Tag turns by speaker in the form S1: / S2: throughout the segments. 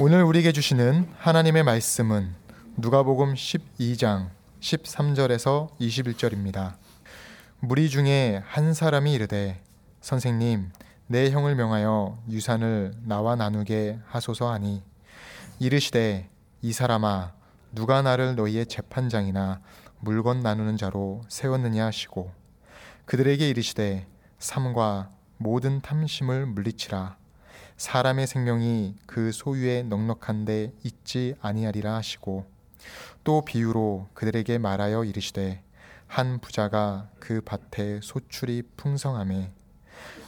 S1: 오늘 우리에게 주시는 하나님의 말씀은 누가복음 12장 13절에서 21절입니다. 무리 중에 한 사람이 이르되 선생님 내 형을 명하여 유산을 나와 나누게 하소서 하니. 이르시되 이 사람아 누가 나를 너희의 재판장이나 물건 나누는 자로 세웠느냐 하시고. 그들에게 이르시되 삼과 모든 탐심을 물리치라 사람의 생명이 그 소유에 넉넉한데 있지 아니하리라 하시고 또 비유로 그들에게 말하여 이르시되 한 부자가 그 밭에 소출이 풍성함에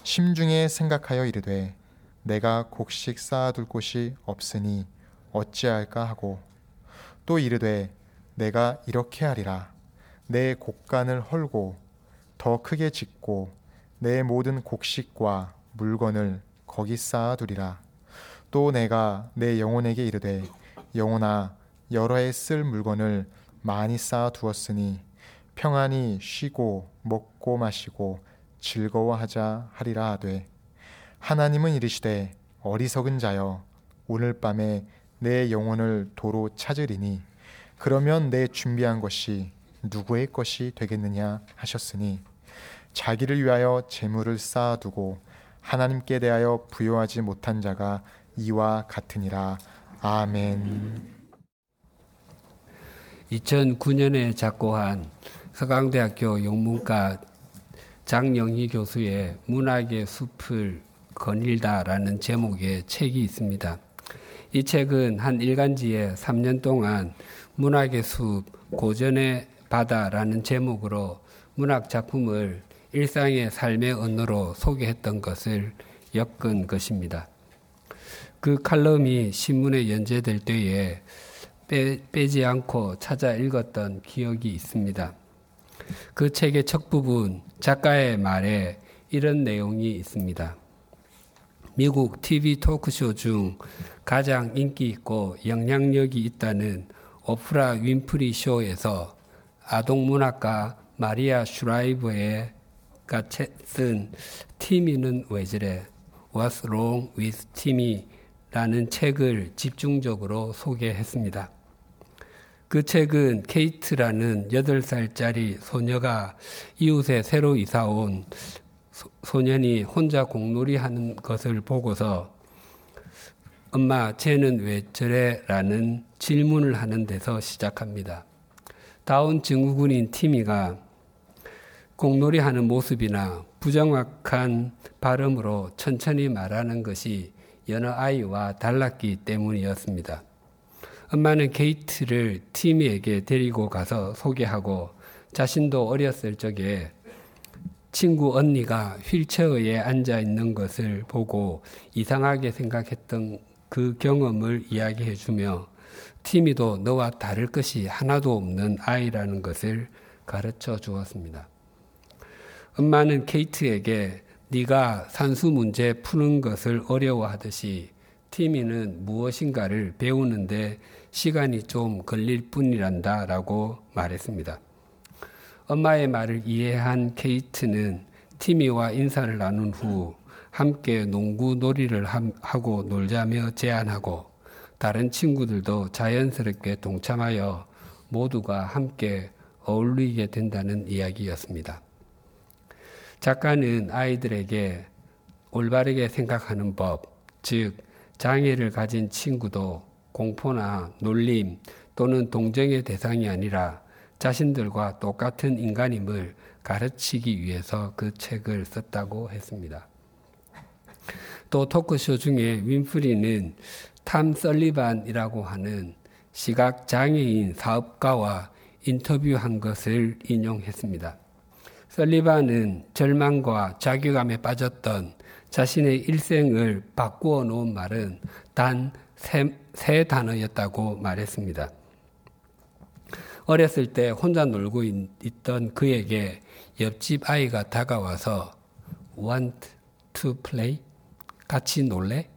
S1: 심중에 생각하여 이르되 내가 곡식 쌓아둘 곳이 없으니 어찌할까 하고 또 이르되 내가 이렇게 하리라. 내 곡간을 헐고 더 크게 짓고 내 모든 곡식과 물건을 거기 쌓아두리라. 또 내가 내 영혼에게 이르되 영혼아 여러 해 쓸 물건을 많이 쌓아 두었으니 평안히 쉬고 먹고 마시고 즐거워하자 하리라 하되 하나님은 이르시되 어리석은 자여 오늘 밤에 내 영혼을 도로 찾으리니 그러면 내 준비한 것이 누구의 것이 되겠느냐 하셨으니 자기를 위하여 재물을 쌓아두고 하나님께 대하여 부여하지 못한 자가 이와 같으니라 아멘.
S2: 2009년에 작고한 서강대학교 영문과 장영희 교수의 문학의 숲을 거닐다라는 제목의 책이 있습니다. 이 책은 한 일간지에 3년 동안 문학의 숲, 고전의 바다라는 제목으로 문학 작품을 일상의 삶의 언어로 소개했던 것을 엮은 것입니다. 그 칼럼이 신문에 연재될 때에 빼, 빼지 않고 찾아 읽었던 기억이 있습니다. 그 책의 첫 부분, 작가의 말에 이런 내용이 있습니다. 미국 TV 토크쇼 중 가장 인기 있고 영향력이 있다는 오프라 윈프리 쇼에서 아동문학가 마리아 슈라이버 가 쓴 티미는 왜 저래 What's Wrong with Timmy 라는 책을 집중적으로 소개했습니다. 그 책은 케이트라는 8살짜리 소녀가 이웃에 새로 이사 온 소년이 혼자 공놀이 하는 것을 보고서 엄마, 쟤는 왜 저래? 라는 질문을 하는 데서 시작합니다. 다운 증후군인 티미가 공놀이 하는 모습이나 부정확한 발음으로 천천히 말하는 것이 여느 아이와 달랐기 때문이었습니다. 엄마는 게이트를 티미에게 데리고 가서 소개하고 자신도 어렸을 적에 친구 언니가 휠체어에 앉아 있는 것을 보고 이상하게 생각했던 그 경험을 이야기해 주며 티미도 너와 다를 것이 하나도 없는 아이라는 것을 가르쳐 주었습니다. 엄마는 케이트에게 네가 산수 문제 푸는 것을 어려워하듯이 티미는 무엇인가를 배우는데 시간이 좀 걸릴 뿐이란다 라고 말했습니다. 엄마의 말을 이해한 케이트는 티미와 인사를 나눈 후 함께 농구 놀이를 하고 놀자며 제안하고 다른 친구들도 자연스럽게 동참하여 모두가 함께 어울리게 된다는 이야기였습니다. 작가는 아이들에게 올바르게 생각하는 법, 즉, 장애를 가진 친구도 공포나 놀림 또는 동정의 대상이 아니라 자신들과 똑같은 인간임을 가르치기 위해서 그 책을 썼다고 했습니다. 또 토크쇼 중에 윈프리는 탐 설리반이라고 하는 시각 장애인 사업가와 인터뷰한 것을 인용했습니다. 설리반은 절망과 자괴감에 빠졌던 자신의 일생을 바꾸어 놓은 말은 단세 단어였다고 말했습니다. 어렸을 때 혼자 놀고 있던 그에게 옆집 아이가 다가와서 want to play? 같이 놀래?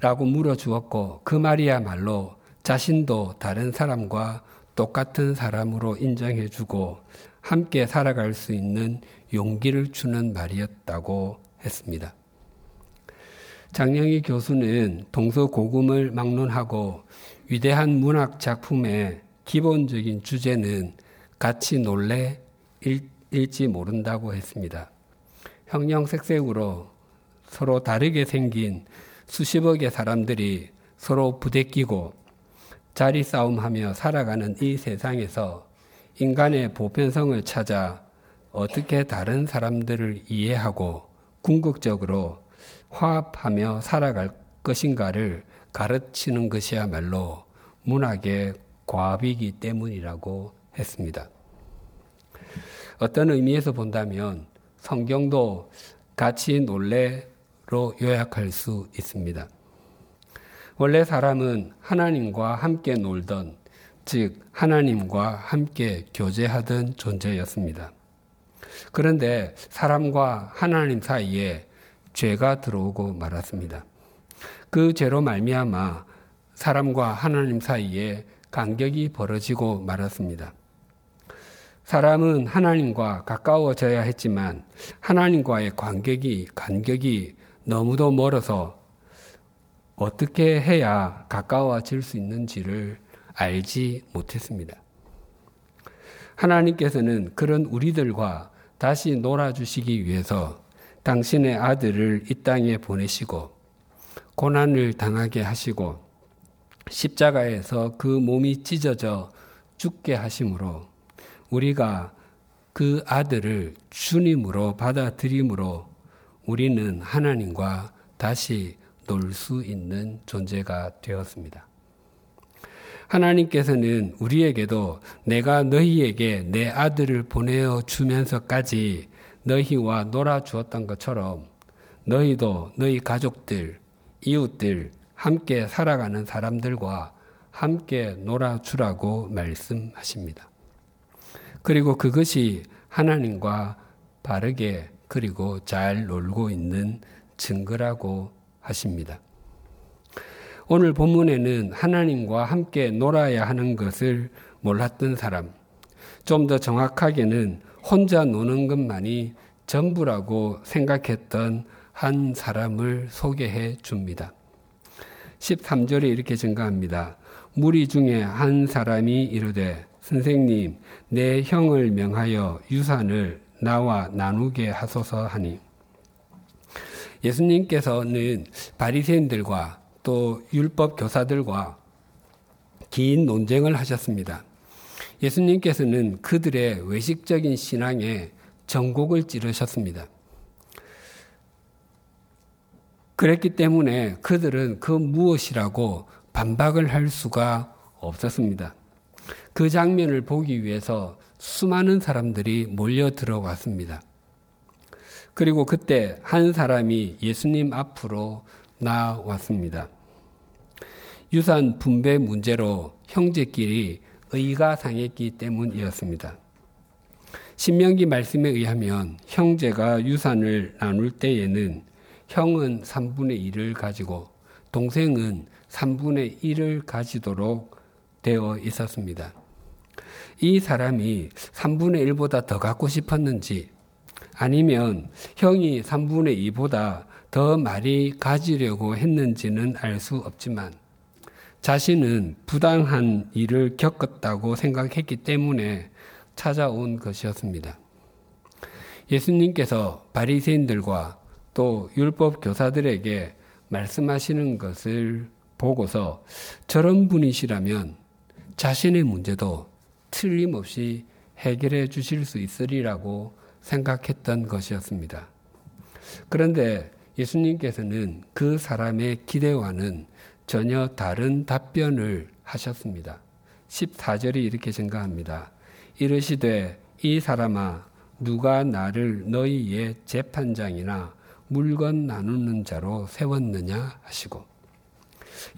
S2: 라고 물어 주었고 그 말이야말로 자신도 다른 사람과 똑같은 사람으로 인정해 주고 함께 살아갈 수 있는 용기를 주는 말이었다고 했습니다. 장영희 교수는 동서고금을 막론하고 위대한 문학 작품의 기본적인 주제는 같이 놀래 일지 모른다고 했습니다. 형형색색으로 서로 다르게 생긴 수십억의 사람들이 서로 부대끼고 자리 싸움하며 살아가는 이 세상에서 인간의 보편성을 찾아 어떻게 다른 사람들을 이해하고 궁극적으로 화합하며 살아갈 것인가를 가르치는 것이야말로 문학의 과비이기 때문이라고 했습니다. 어떤 의미에서 본다면 성경도 같이 놀래로 요약할 수 있습니다. 원래 사람은 하나님과 함께 놀던, 즉, 하나님과 함께 교제하던 존재였습니다. 그런데 사람과 하나님 사이에 죄가 들어오고 말았습니다. 그 죄로 말미암아 사람과 하나님 사이에 간격이 벌어지고 말았습니다. 사람은 하나님과 가까워져야 했지만 하나님과의 관객이 간격이 너무도 멀어서 어떻게 해야 가까워질 수 있는지를 알지 못했습니다. 하나님께서는 그런 우리들과 다시 놀아주시기 위해서 당신의 아들을 이 땅에 보내시고 고난을 당하게 하시고 십자가에서 그 몸이 찢어져 죽게 하심으로 우리가 그 아들을 주님으로 받아들임으로 우리는 하나님과 다시 놀 수 있는 존재가 되었습니다. 하나님께서는 우리에게도 내가 너희에게 내 아들을 보내어 주면서까지 너희와 놀아 주었던 것처럼 너희도 너희 가족들, 이웃들, 함께 살아가는 사람들과 함께 놀아주라고 말씀하십니다. 그리고 그것이 하나님과 바르게 그리고 잘 놀고 있는 증거라고 하십니다. 오늘 본문에는 하나님과 함께 놀아야 하는 것을 몰랐던 사람, 좀 더 정확하게는 혼자 노는 것만이 전부라고 생각했던 한 사람을 소개해 줍니다. 13절에 이렇게 증가합니다. 무리 중에 한 사람이 이르되 선생님 내 형을 명하여 유산을 나와 나누게 하소서 하니 예수님께서는 바리새인들과 또 율법 교사들과 긴 논쟁을 하셨습니다. 예수님께서는 그들의 외식적인 신앙에 전곡을 찌르셨습니다. 그랬기 때문에 그들은 그 무엇이라고 반박을 할 수가 없었습니다. 그 장면을 보기 위해서 수많은 사람들이 몰려 들어왔습니다. 그리고 그때 한 사람이 예수님 앞으로 나왔습니다. 유산 분배 문제로 형제끼리 의가 상했기 때문이었습니다. 신명기 말씀에 의하면 형제가 유산을 나눌 때에는 형은 3분의 1을 가지고 동생은 3분의 1을 가지도록 되어 있었습니다. 이 사람이 3분의 1보다 더 갖고 싶었는지 아니면 형이 3분의 2보다 더 많이 가지려고 했는지는 알 수 없지만 자신은 부당한 일을 겪었다고 생각했기 때문에 찾아온 것이었습니다. 예수님께서 바리새인들과 또 율법 교사들에게 말씀하시는 것을 보고서 저런 분이시라면 자신의 문제도 틀림없이 해결해 주실 수 있으리라고 생각했던 것이었습니다. 그런데 예수님께서는 그 사람의 기대와는 전혀 다른 답변을 하셨습니다. 14절이 이렇게 증가합니다. 이르시되 이 사람아 누가 나를 너희의 재판장이나 물건 나누는 자로 세웠느냐 하시고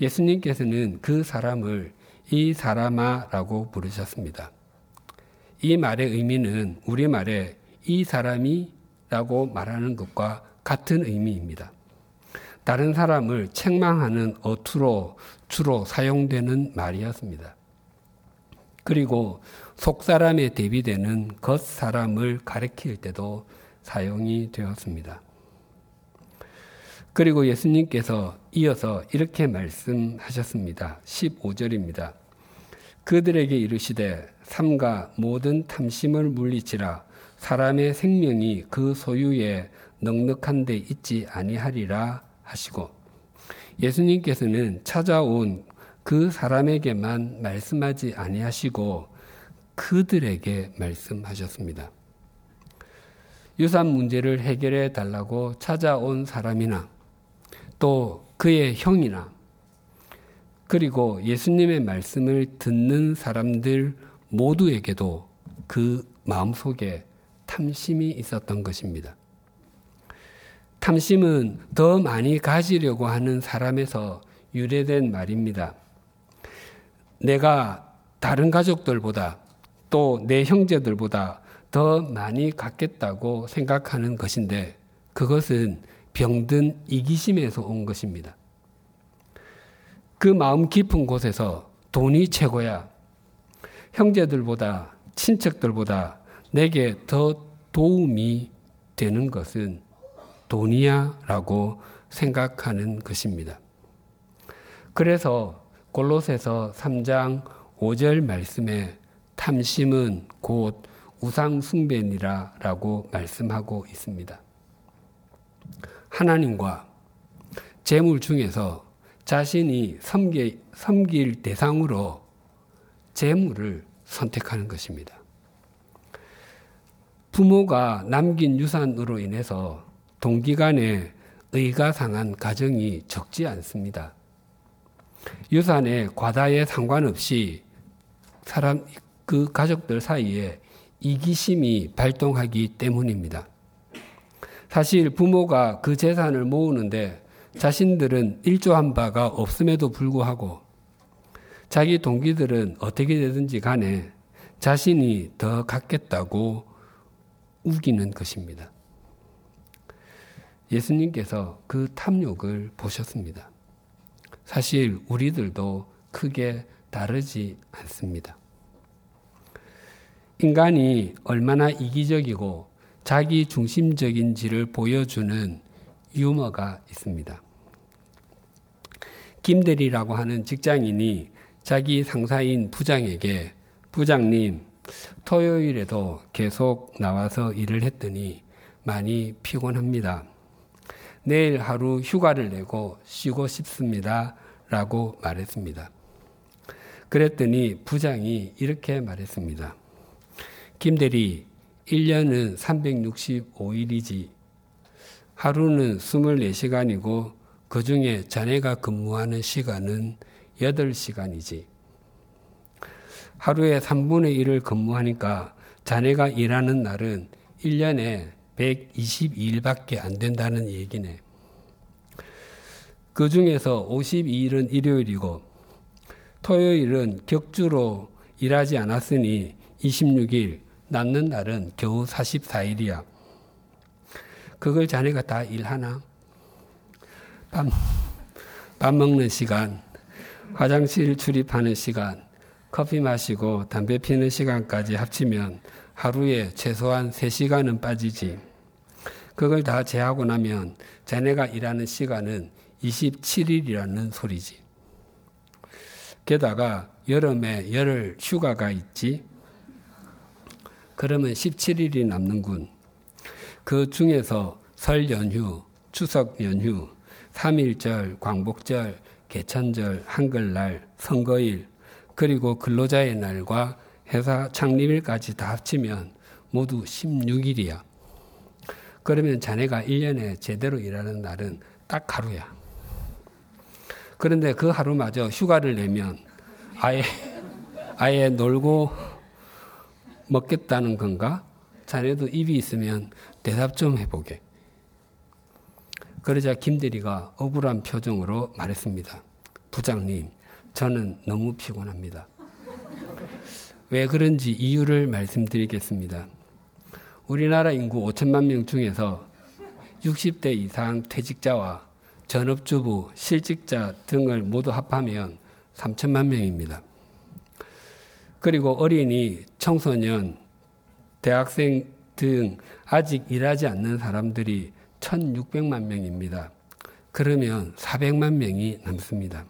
S2: 예수님께서는 그 사람을 이 사람아라고 부르셨습니다. 이 말의 의미는 우리말에 이 사람이라고 말하는 것과 같은 의미입니다. 다른 사람을 책망하는 어투로 주로 사용되는 말이었습니다. 그리고 속사람에 대비되는 겉사람을 가리킬 때도 사용이 되었습니다. 그리고 예수님께서 이어서 이렇게 말씀하셨습니다. 15절입니다. 그들에게 이르시되 삼가 모든 탐심을 물리치라 사람의 생명이 그 소유에 넉넉한 데 있지 아니하리라 하시고 예수님께서는 찾아온 그 사람에게만 말씀하지 아니하시고 그들에게 말씀하셨습니다. 유산 문제를 해결해 달라고 찾아온 사람이나 또 그의 형이나 그리고 예수님의 말씀을 듣는 사람들 모두에게도 그 마음속에 탐심이 있었던 것입니다. 탐심은 더 많이 가지려고 하는 사람에서 유래된 말입니다. 내가 다른 가족들보다 또 내 형제들보다 더 많이 갖겠다고 생각하는 것인데 그것은 병든 이기심에서 온 것입니다. 그 마음 깊은 곳에서 돈이 최고야. 형제들보다 친척들보다 내게 더 도움이 되는 것은 돈이야 라고 생각하는 것입니다. 그래서 골로새서 3장 5절 말씀에 탐심은 곧 우상 숭배니라 라고 말씀하고 있습니다. 하나님과 재물 중에서 자신이 섬기, 섬길 대상으로 재물을 선택하는 것입니다. 부모가 남긴 유산으로 인해서 동기간에 의가 상한 가정이 적지 않습니다. 유산의 과다에 상관없이 사람 그 가족들 사이에 이기심이 발동하기 때문입니다. 사실 부모가 그 재산을 모으는데 자신들은 일조한 바가 없음에도 불구하고 자기 동기들은 어떻게 되든지 간에 자신이 더 갖겠다고 우기는 것입니다. 예수님께서 그 탐욕을 보셨습니다. 사실 우리들도 크게 다르지 않습니다. 인간이 얼마나 이기적이고 자기 중심적인지를 보여주는 유머가 있습니다. 김대리라고 하는 직장인이 자기 상사인 부장에게 부장님, 토요일에도 계속 나와서 일을 했더니 많이 피곤합니다. 내일 하루 휴가를 내고 쉬고 싶습니다. 라고 말했습니다. 그랬더니 부장이 이렇게 말했습니다. 김대리, 1년은 365일이지. 하루는 24시간이고 그 중에 자네가 근무하는 시간은 8시간이지. 하루에 3분의 1을 근무하니까 자네가 일하는 날은 1년에 122일밖에 안 된다는 얘기네. 그 중에서 52일은 일요일이고 토요일은 격주로 일하지 않았으니 26일, 낳는 날은 겨우 44일이야. 그걸 자네가 다 일하나? 밥, 밥 먹는 시간, 화장실 출입하는 시간, 커피 마시고 담배 피는 시간까지 합치면 하루에 최소한 3시간은 빠지지. 그걸 다 제하고 나면 자네가 일하는 시간은 27일이라는 소리지. 게다가 여름에 열흘 휴가가 있지. 그러면 17일이 남는군. 그 중에서 설 연휴, 추석 연휴, 3일절, 광복절, 개천절, 한글날, 선거일, 그리고 근로자의 날과 회사 창립일까지 다 합치면 모두 16일이야. 그러면 자네가 1년에 제대로 일하는 날은 딱 하루야. 그런데 그 하루마저 휴가를 내면 아예, 아예 놀고 먹겠다는 건가? 자네도 입이 있으면 대답 좀 해보게. 그러자 김대리가 억울한 표정으로 말했습니다. 부장님, 저는 너무 피곤합니다. 왜 그런지 이유를 말씀드리겠습니다. 우리나라 인구 5천만 명 중에서 60대 이상 퇴직자와 전업주부, 실직자 등을 모두 합하면 3천만 명입니다. 그리고 어린이, 청소년, 대학생 등 아직 일하지 않는 사람들이 1,600만 명입니다. 그러면 400만 명이 남습니다.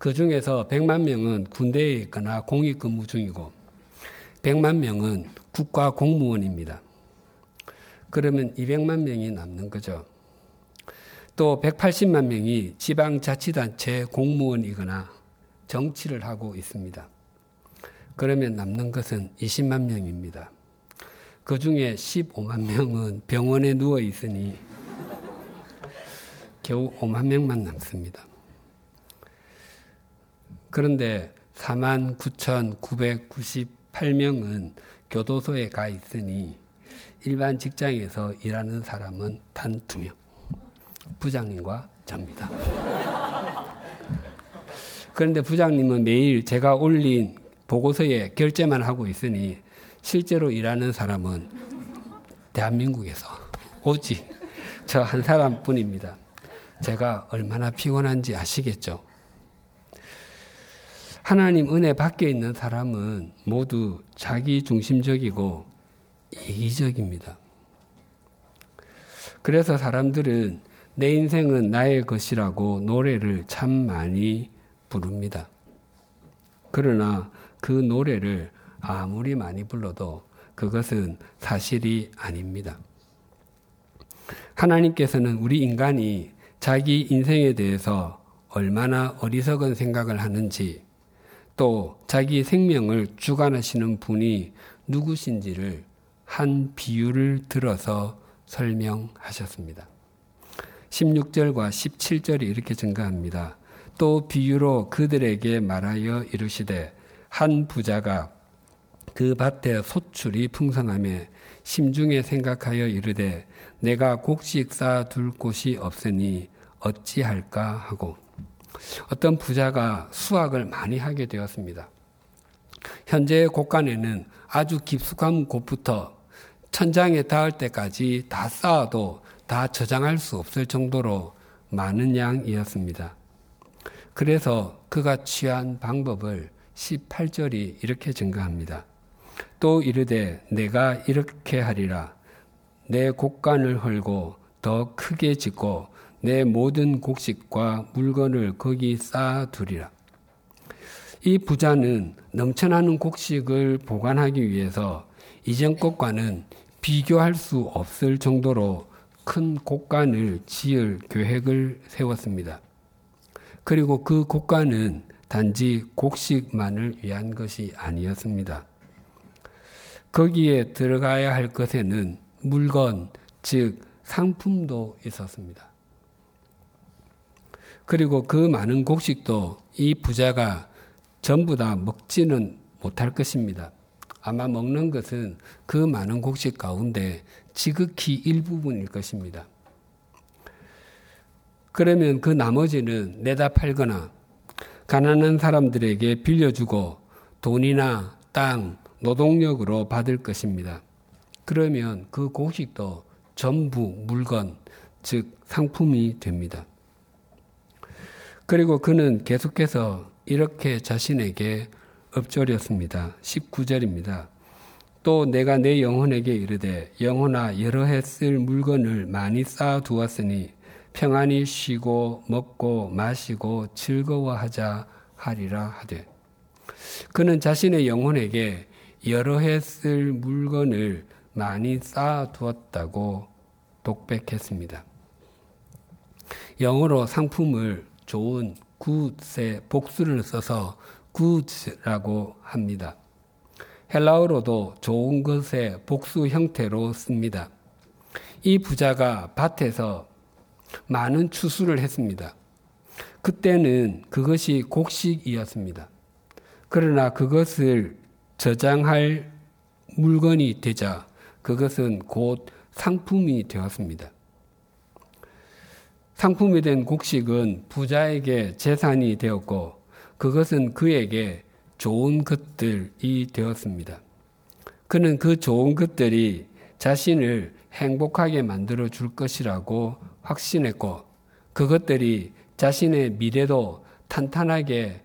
S2: 그 중에서 100만 명은 군대에 있거나 공익 근무 중이고 100만 명은 국가 공무원입니다. 그러면 200만 명이 남는 거죠. 또 180만 명이 지방자치단체 공무원이거나 정치를 하고 있습니다. 그러면 남는 것은 20만 명입니다. 그 중에 15만 명은 병원에 누워 있으니 겨우 5만 명만 남습니다. 그런데 4만 9,998명은 교도소에 가 있으니 일반 직장에서 일하는 사람은 단 두 명. 부장님과 접니다. 그런데 부장님은 매일 제가 올린 보고서에 결제만 하고 있으니 실제로 일하는 사람은 대한민국에서 오직 저 한 사람 뿐입니다. 제가 얼마나 피곤한지 아시겠죠? 하나님 은혜 밖에 있는 사람은 모두 자기 중심적이고 이기적입니다. 그래서 사람들은 내 인생은 나의 것이라고 노래를 참 많이 부릅니다. 그러나 그 노래를 아무리 많이 불러도 그것은 사실이 아닙니다. 하나님께서는 우리 인간이 자기 인생에 대해서 얼마나 어리석은 생각을 하는지 또 자기 생명을 주관하시는 분이 누구신지를 한 비유를 들어서 설명하셨습니다. 16절과 17절이 이렇게 증가합니다. 또 비유로 그들에게 말하여 이르시되 한 부자가 그 밭에 소출이 풍성함에 심중에 생각하여 이르되 내가 곡식 쌓둘 곳이 없으니 어찌할까 하고 어떤 부자가 수확을 많이 하게 되었습니다. 현재의 곳간에는 아주 깊숙한 곳부터 천장에 닿을 때까지 다 쌓아도 다 저장할 수 없을 정도로 많은 양이었습니다. 그래서 그가 취한 방법을 18절이 이렇게 증가합니다. 또 이르되 내가 이렇게 하리라. 내 곡간을 헐고 더 크게 짓고 내 모든 곡식과 물건을 거기 쌓아두리라. 이 부자는 넘쳐나는 곡식을 보관하기 위해서 이전 것과는 비교할 수 없을 정도로 큰 곡간을 지을 계획을 세웠습니다. 그리고 그 곡간은 단지 곡식만을 위한 것이 아니었습니다. 거기에 들어가야 할 것에는 물건, 즉 상품도 있었습니다. 그리고 그 많은 곡식도 이 부자가 전부 다 먹지는 못할 것입니다. 아마 먹는 것은 그 많은 곡식 가운데 지극히 일부분일 것입니다. 그러면 그 나머지는 내다 팔거나 가난한 사람들에게 빌려주고 돈이나 땅, 노동력으로 받을 것입니다. 그러면 그 곡식도 전부 물건, 즉 상품이 됩니다. 그리고 그는 계속해서 이렇게 자신에게 엎조렸습니다. 19절입니다. 또 내가 내 영혼에게 이르되 영혼아 여러 해 쓸 물건을 많이 쌓아 두었으니 평안히 쉬고 먹고 마시고 즐거워하자 하리라 하되 그는 자신의 영혼에게 여러 해 쓸 물건을 많이 쌓아 두었다고 독백했습니다. 영어로 상품을 좋은 굿의 복수를 써서 굿이라고 합니다. 헬라어로도 좋은 것의 복수 형태로 씁니다. 이 부자가 밭에서 많은 추수를 했습니다. 그때는 그것이 곡식이었습니다. 그러나 그것을 저장할 물건이 되자 그것은 곧 상품이 되었습니다. 상품이 된 곡식은 부자에게 재산이 되었고 그것은 그에게 좋은 것들이 되었습니다. 그는 그 좋은 것들이 자신을 행복하게 만들어 줄 것이라고 확신했고 그것들이 자신의 미래도 탄탄하게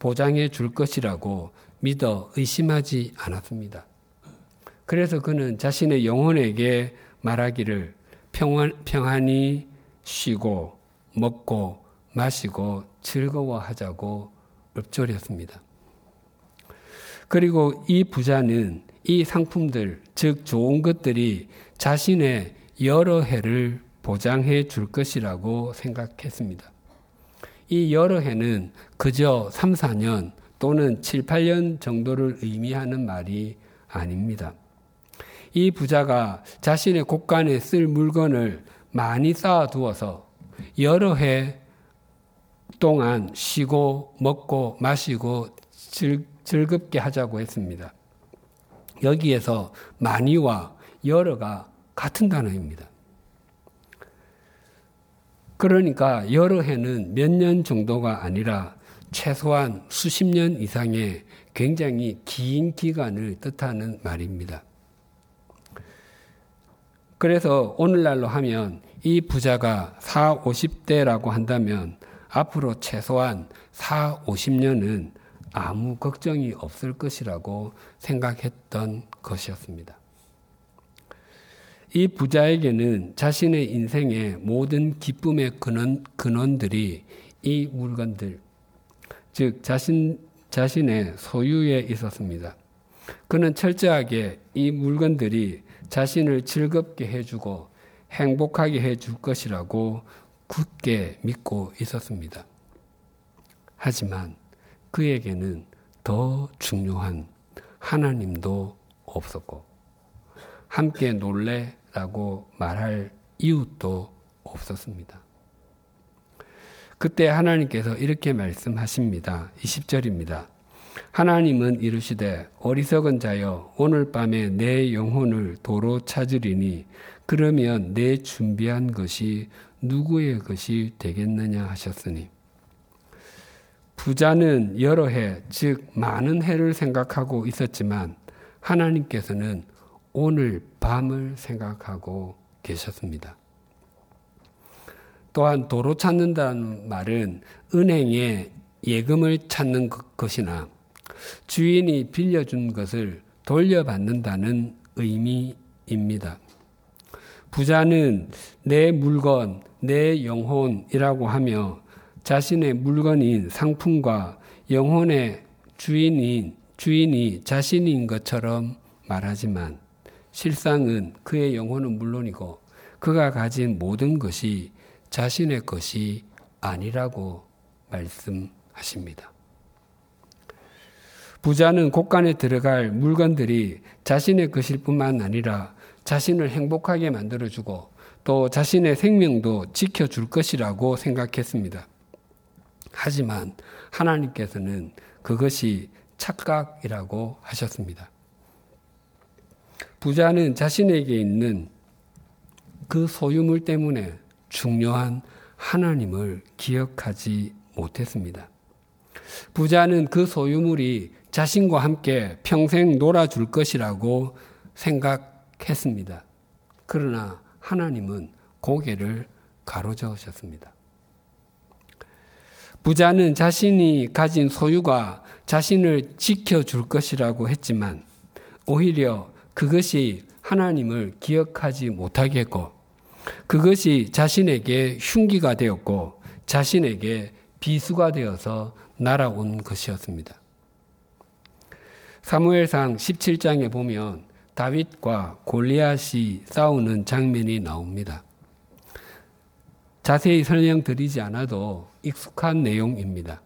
S2: 보장해 줄 것이라고 믿어 의심하지 않았습니다. 그래서 그는 자신의 영혼에게 말하기를 평안, 평안히 쉬고 먹고 마시고 즐거워하자고 읊조렸습니다. 그리고 이 부자는 이 상품들, 즉 좋은 것들이 자신의 여러 해를 보장해 줄 것이라고 생각했습니다. 이 여러 해는 그저 3, 4년 또는 7, 8년 정도를 의미하는 말이 아닙니다. 이 부자가 자신의 곳간에 쓸 물건을 많이 쌓아두어서 여러 해 동안 쉬고 먹고 마시고 즐, 즐겁게 하자고 했습니다. 여기에서 많이와 여러가 같은 단어입니다. 그러니까 여러 해는 몇 년 정도가 아니라 최소한 수십 년 이상의 굉장히 긴 기간을 뜻하는 말입니다. 그래서 오늘날로 하면 이 부자가 4, 50대라고 한다면 앞으로 최소한 4, 50년은 아무 걱정이 없을 것이라고 생각했던 것이었습니다. 이 부자에게는 자신의 인생의 모든 기쁨의 근원, 근원들이 이 물건들, 즉, 자신, 자신의 소유에 있었습니다. 그는 철저하게 이 물건들이 자신을 즐겁게 해주고 행복하게 해줄 것이라고 굳게 믿고 있었습니다. 하지만 그에게는 더 중요한 하나님도 없었고, 함께 놀래라고 말할 이웃도 없었습니다. 그때 하나님께서 이렇게 말씀하십니다. 20절입니다. 하나님은 이르시되 어리석은 자여 오늘 밤에 내 영혼을 도로 찾으리니 그러면 내 준비한 것이 누구의 것이 되겠느냐 하셨으니 부자는 여러 해, 즉 많은 해를 생각하고 있었지만 하나님께서는 오늘 밤을 생각하고 계셨습니다. 또한 도로 찾는다는 말은 은행에 예금을 찾는 것이나 주인이 빌려준 것을 돌려받는다는 의미입니다. 부자는 내 물건, 내 영혼이라고 하며 자신의 물건인 상품과 영혼의 주인인 주인이 자신인 것처럼 말하지만 실상은 그의 영혼은 물론이고 그가 가진 모든 것이 자신의 것이 아니라고 말씀하십니다. 부자는 곳간에 들어갈 물건들이 자신의 것일 뿐만 아니라 자신을 행복하게 만들어주고 또 자신의 생명도 지켜줄 것이라고 생각했습니다. 하지만 하나님께서는 그것이 착각이라고 하셨습니다. 부자는 자신에게 있는 그 소유물 때문에 중요한 하나님을 기억하지 못했습니다. 부자는 그 소유물이 자신과 함께 평생 놀아줄 것이라고 생각했습니다. 그러나 하나님은 고개를 가로저으셨습니다. 부자는 자신이 가진 소유가 자신을 지켜줄 것이라고 했지만 오히려 그것이 하나님을 기억하지 못하게 했고 그것이 자신에게 흉기가 되었고 자신에게 비수가 되어서 날아온 것이었습니다. 사무엘상 17장에 보면 다윗과 골리앗이 싸우는 장면이 나옵니다. 자세히 설명드리지 않아도 익숙한 내용입니다.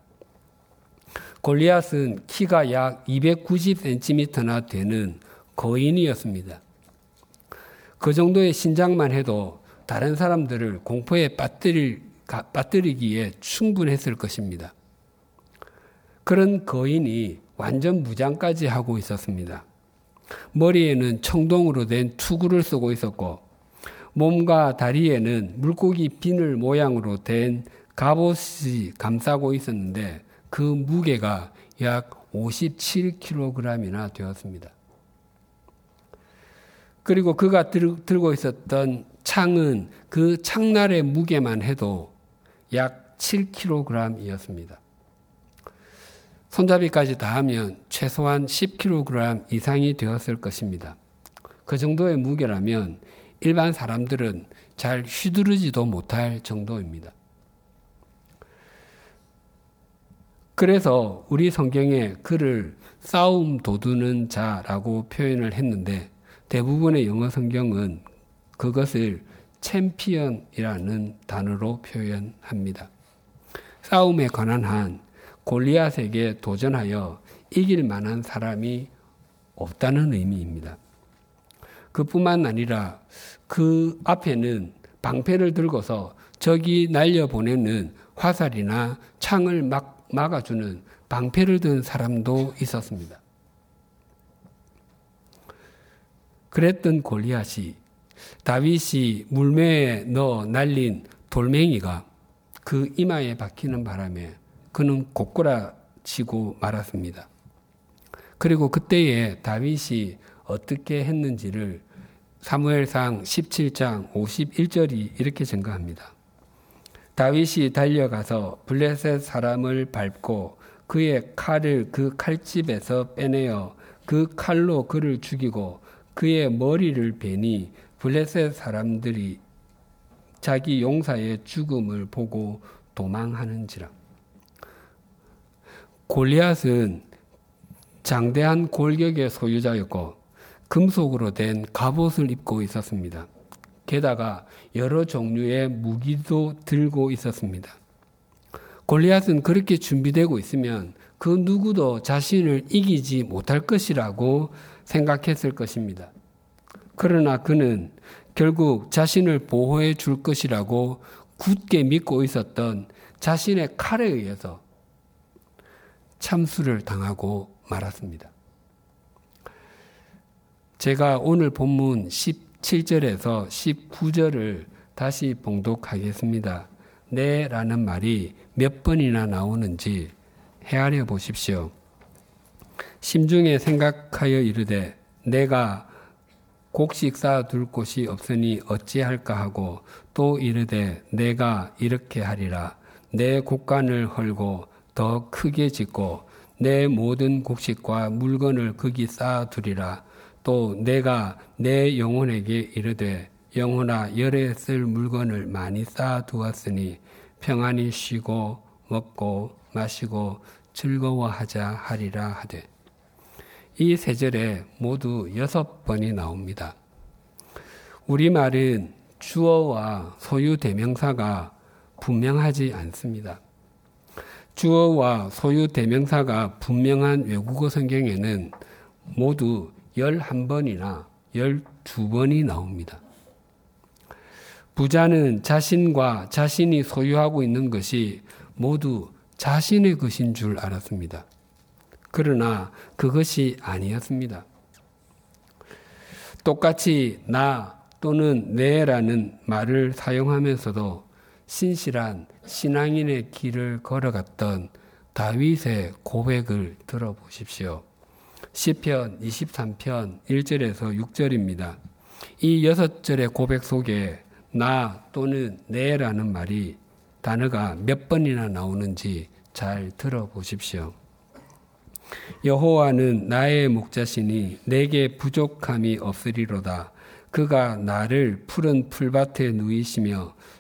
S2: 골리앗은 키가 약 290cm나 되는 거인이었습니다. 그 정도의 신장만 해도 다른 사람들을 공포에 빠뜨릴, 빠뜨리기에 충분했을 것입니다. 그런 거인이 완전 무장까지 하고 있었습니다. 머리에는 청동으로 된 투구를 쓰고 있었고 몸과 다리에는 물고기 비늘 모양으로 된 갑옷이 감싸고 있었는데 그 무게가 약 57kg이나 되었습니다. 그리고 그가 들, 들고 있었던 창은 그 창날의 무게만 해도 약 7kg이었습니다. 손잡이까지 다 하면 최소한 10kg 이상이 되었을 것입니다. 그 정도의 무게라면 일반 사람들은 잘 휘두르지도 못할 정도입니다. 그래서 우리 성경에 그를 싸움 도두는 자라고 표현을 했는데 대부분의 영어 성경은 그것을 챔피언이라는 단어로 표현합니다. 싸움에 관한 한 골리앗에게 도전하여 이길 만한 사람이 없다는 의미입니다. 그뿐만 아니라 그 앞에는 방패를 들고서 적이 날려보내는 화살이나 창을 막 막아주는 방패를 든 사람도 있었습니다. 그랬던 골리앗이 다윗이 물매에 넣어 날린 돌멩이가 그 이마에 박히는 바람에 그는 고꾸라치고 말았습니다. 그리고 그때에 다윗이 어떻게 했는지를 사무엘상 17장 51절이 이렇게 증가합니다. 다윗이 달려가서 블레셋 사람을 밟고 그의 칼을 그 칼집에서 빼내어 그 칼로 그를 죽이고 그의 머리를 베니 블레셋 사람들이 자기 용사의 죽음을 보고 도망하는지라. 골리앗은 장대한 골격의 소유자였고 금속으로 된 갑옷을 입고 있었습니다. 게다가 여러 종류의 무기도 들고 있었습니다. 골리앗은 그렇게 준비되고 있으면 그 누구도 자신을 이기지 못할 것이라고 생각했을 것입니다. 그러나 그는 결국 자신을 보호해 줄 것이라고 굳게 믿고 있었던 자신의 칼에 의해서 참수를 당하고 말았습니다. 제가 오늘 본문 17절에서 19절을 다시 봉독하겠습니다. 네 라는 말이 몇 번이나 나오는지 헤아려 보십시오. 심중에 생각하여 이르되 내가 곡식 쌓아둘 곳이 없으니 어찌할까 하고 또 이르되 내가 이렇게 하리라 내 곡간을 헐고 더 크게 짓고 내 모든 곡식과 물건을 거기 쌓아두리라 또 내가 내 영혼에게 이르되 영혼아 열에 쓸 물건을 많이 쌓아두었으니 평안히 쉬고 먹고 마시고 즐거워하자 하리라 하되 이 세 절에 모두 여섯 번이 나옵니다. 우리말은 주어와 소유 대명사가 분명하지 않습니다. 주어와 소유 대명사가 분명한 외국어 성경에는 모두 11번이나 12번이 나옵니다. 부자는 자신과 자신이 소유하고 있는 것이 모두 자신의 것인 줄 알았습니다. 그러나 그것이 아니었습니다. 똑같이 나 또는 내라는 말을 사용하면서도 신실한 신앙인의 길을 걸어갔던 다윗의 고백을 들어보십시오. 시편 23편 1절에서 6절입니다. 이 여섯 절의 고백 속에 나 또는 내라는 말이 단어가 몇 번이나 나오는지 잘 들어보십시오. 여호와는 나의 목자시니 내게 부족함이 없으리로다. 그가 나를 푸른 풀밭에 누이시며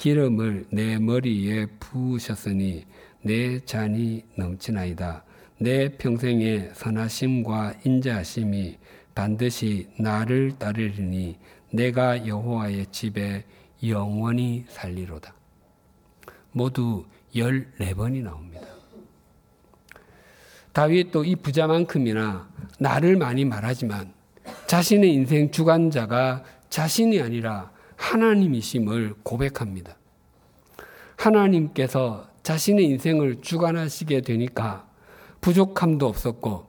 S2: 기름을 내 머리에 부으셨으니 내 잔이 넘치나이다. 내 평생의 선하심과 인자하심이 반드시 나를 따르리니 내가 여호와의 집에 영원히 살리로다. 모두 14번이 나옵니다. 다윗도 이 부자만큼이나 나를 많이 말하지만 자신의 인생 주관자가 자신이 아니라 하나님이심을 고백합니다. 하나님께서 자신의 인생을 주관하시게 되니까 부족함도 없었고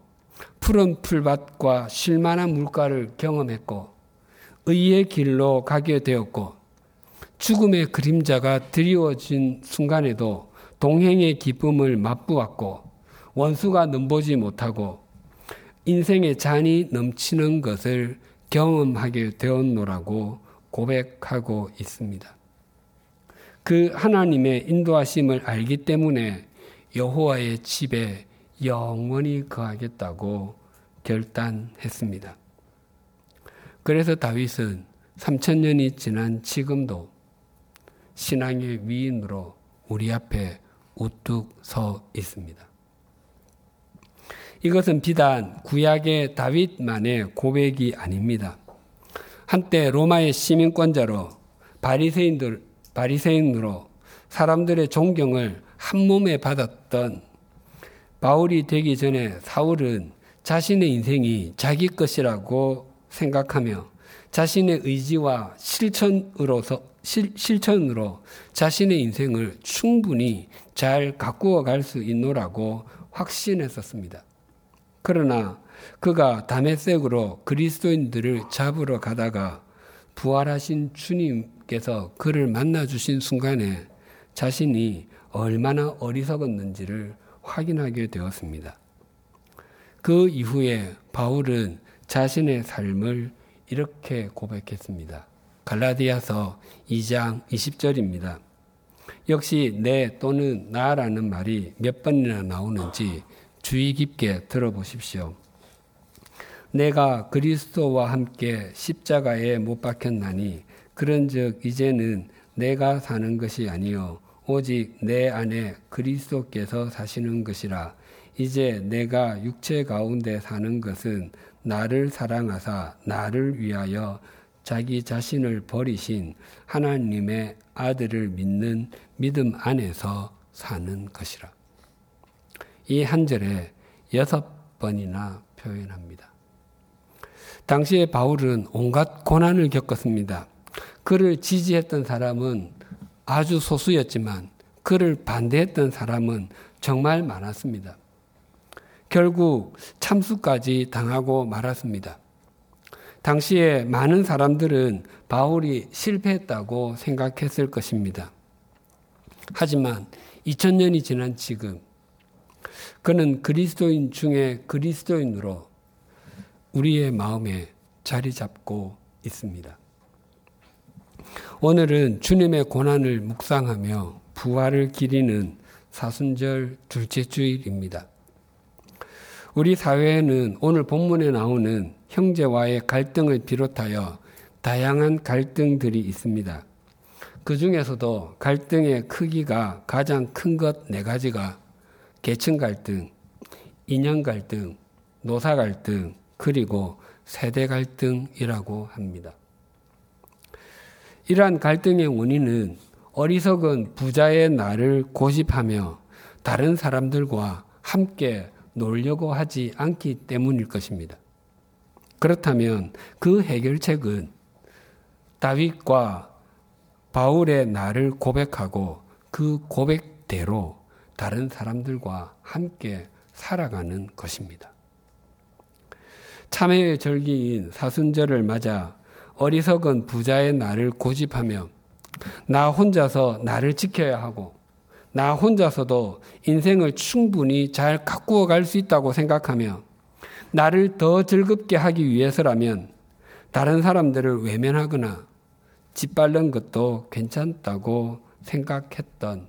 S2: 푸른 풀밭과 쉴만한 물가를 경험했고 의의 길로 가게 되었고 죽음의 그림자가 드리워진 순간에도 동행의 기쁨을 맛보았고 원수가 넘보지 못하고 인생의 잔이 넘치는 것을 경험하게 되었노라고 고백하고 있습니다. 그 하나님의 인도하심을 알기 때문에 여호와의 집에 영원히 거하겠다고 결단했습니다. 그래서 다윗은 3천년이 지난 지금도 신앙의 위인으로 우리 앞에 우뚝 서 있습니다. 이것은 비단 구약의 다윗만의 고백이 아닙니다. 한때 로마의 시민권자로 바리새인들 바리새인으로 사람들의 존경을 한 몸에 받았던 바울이 되기 전에 사울은 자신의 인생이 자기 것이라고 생각하며 자신의 의지와 실천으로서 실, 실천으로 자신의 인생을 충분히 잘 가꾸어 갈 수 있노라고 확신했었습니다. 그러나 그가 다메섹으로 그리스도인들을 잡으러 가다가 부활하신 주님께서 그를 만나 주신 순간에 자신이 얼마나 어리석었는지를 확인하게 되었습니다. 그 이후에 바울은 자신의 삶을 이렇게 고백했습니다. 갈라디아서 2장 20절입니다. 역시 내 또는 나라는 말이 몇 번이나 나오는지 주의 깊게 들어보십시오. 내가 그리스도와 함께 십자가에 못 박혔나니 그런즉 이제는 내가 사는 것이 아니요 오직 내 안에 그리스도께서 사시는 것이라 이제 내가 육체 가운데 사는 것은 나를 사랑하사 나를 위하여 자기 자신을 버리신 하나님의 아들을 믿는 믿음 안에서 사는 것이라. 이 한 절에 여섯 번이나 표현합니다. 당시에 바울은 온갖 고난을 겪었습니다. 그를 지지했던 사람은 아주 소수였지만 그를 반대했던 사람은 정말 많았습니다. 결국 참수까지 당하고 말았습니다. 당시에 많은 사람들은 바울이 실패했다고 생각했을 것입니다. 하지만 2000년이 지난 지금 그는 그리스도인 중에 그리스도인으로 우리의 마음에 자리 잡고 있습니다. 오늘은 주님의 고난을 묵상하며 부활을 기리는 사순절 둘째 주일입니다. 우리 사회에는 오늘 본문에 나오는 형제와의 갈등을 비롯하여 다양한 갈등들이 있습니다. 그 중에서도 갈등의 크기가 가장 큰 것 네 가지가 계층 갈등, 인연 갈등, 노사 갈등, 그리고 세대 갈등이라고 합니다. 이러한 갈등의 원인은 어리석은 부자의 나를 고집하며 다른 사람들과 함께 놀려고 하지 않기 때문일 것입니다. 그렇다면 그 해결책은 다윗과 바울의 나를 고백하고 그 고백대로 다른 사람들과 함께 살아가는 것입니다. 참회의 절기인 사순절을 맞아 어리석은 부자의 나를 고집하며 나 혼자서 나를 지켜야 하고 나 혼자서도 인생을 충분히 잘 가꾸어 갈 수 있다고 생각하며 나를 더 즐겁게 하기 위해서라면 다른 사람들을 외면하거나 짓밟는 것도 괜찮다고 생각했던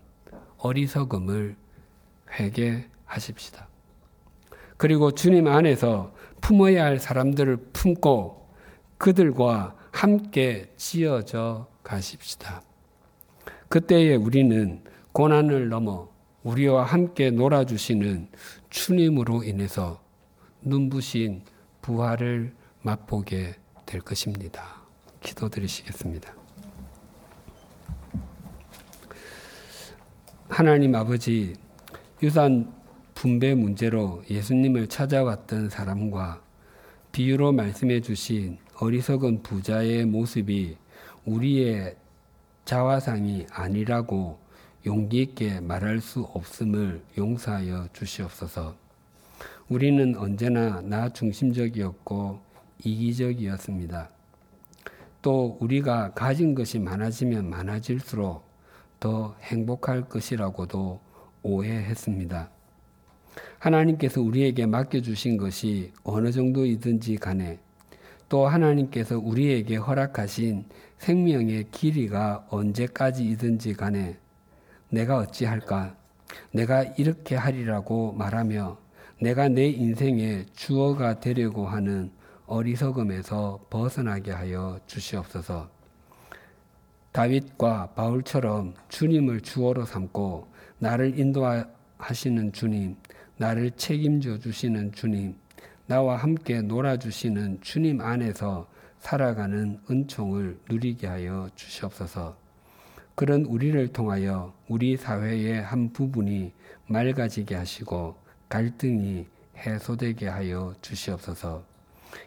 S2: 어리석음을 회개하십시다. 그리고 주님 안에서 품어야 할 사람들을 품고 그들과 함께 지어져 가십시다. 그때에 우리는 고난을 넘어 우리와 함께 놀아주시는 주님으로 인해서 눈부신 부활을 맛보게 될 것입니다. 기도드리시겠습니다. 하나님 아버지, 유산 분배 문제로 예수님을 찾아왔던 사람과 비유로 말씀해 주신 어리석은 부자의 모습이 우리의 자화상이 아니라고 용기 있게 말할 수 없음을 용서하여 주시옵소서. 우리는 언제나 나 중심적이었고 이기적이었습니다. 또 우리가 가진 것이 많아지면 많아질수록 더 행복할 것이라고도 오해했습니다. 하나님께서 우리에게 맡겨주신 것이 어느 정도이든지 간에 또 하나님께서 우리에게 허락하신 생명의 길이가 언제까지이든지 간에 내가 어찌할까? 내가 이렇게 하리라고 말하며 내가 내 인생의 주어가 되려고 하는 어리석음에서 벗어나게 하여 주시옵소서. 다윗과 바울처럼 주님을 주어로 삼고 나를 인도하시는 주님, 나를 책임져 주시는 주님, 나와 함께 놀아주시는 주님 안에서 살아가는 은총을 누리게 하여 주시옵소서. 그런 우리를 통하여 우리 사회의 한 부분이 맑아지게 하시고 갈등이 해소되게 하여 주시옵소서.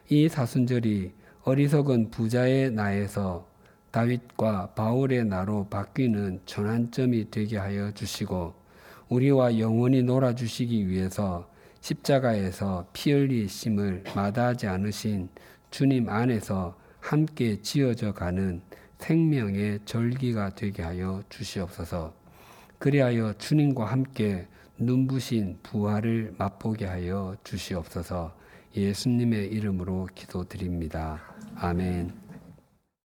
S2: 이 사순절이 어리석은 부자의 나에서 다윗과 바울의 나로 바뀌는 전환점이 되게 하여 주시고 우리와 영원히 놀아주시기 위해서 십자가에서 피 흘리심을 마다하지 않으신 주님 안에서 함께 지어져 가는 생명의 절기가 되게 하여 주시옵소서. 그리하여 주님과 함께 눈부신 부활을 맛보게 하여 주시옵소서. 예수님의 이름으로 기도드립니다. 아멘.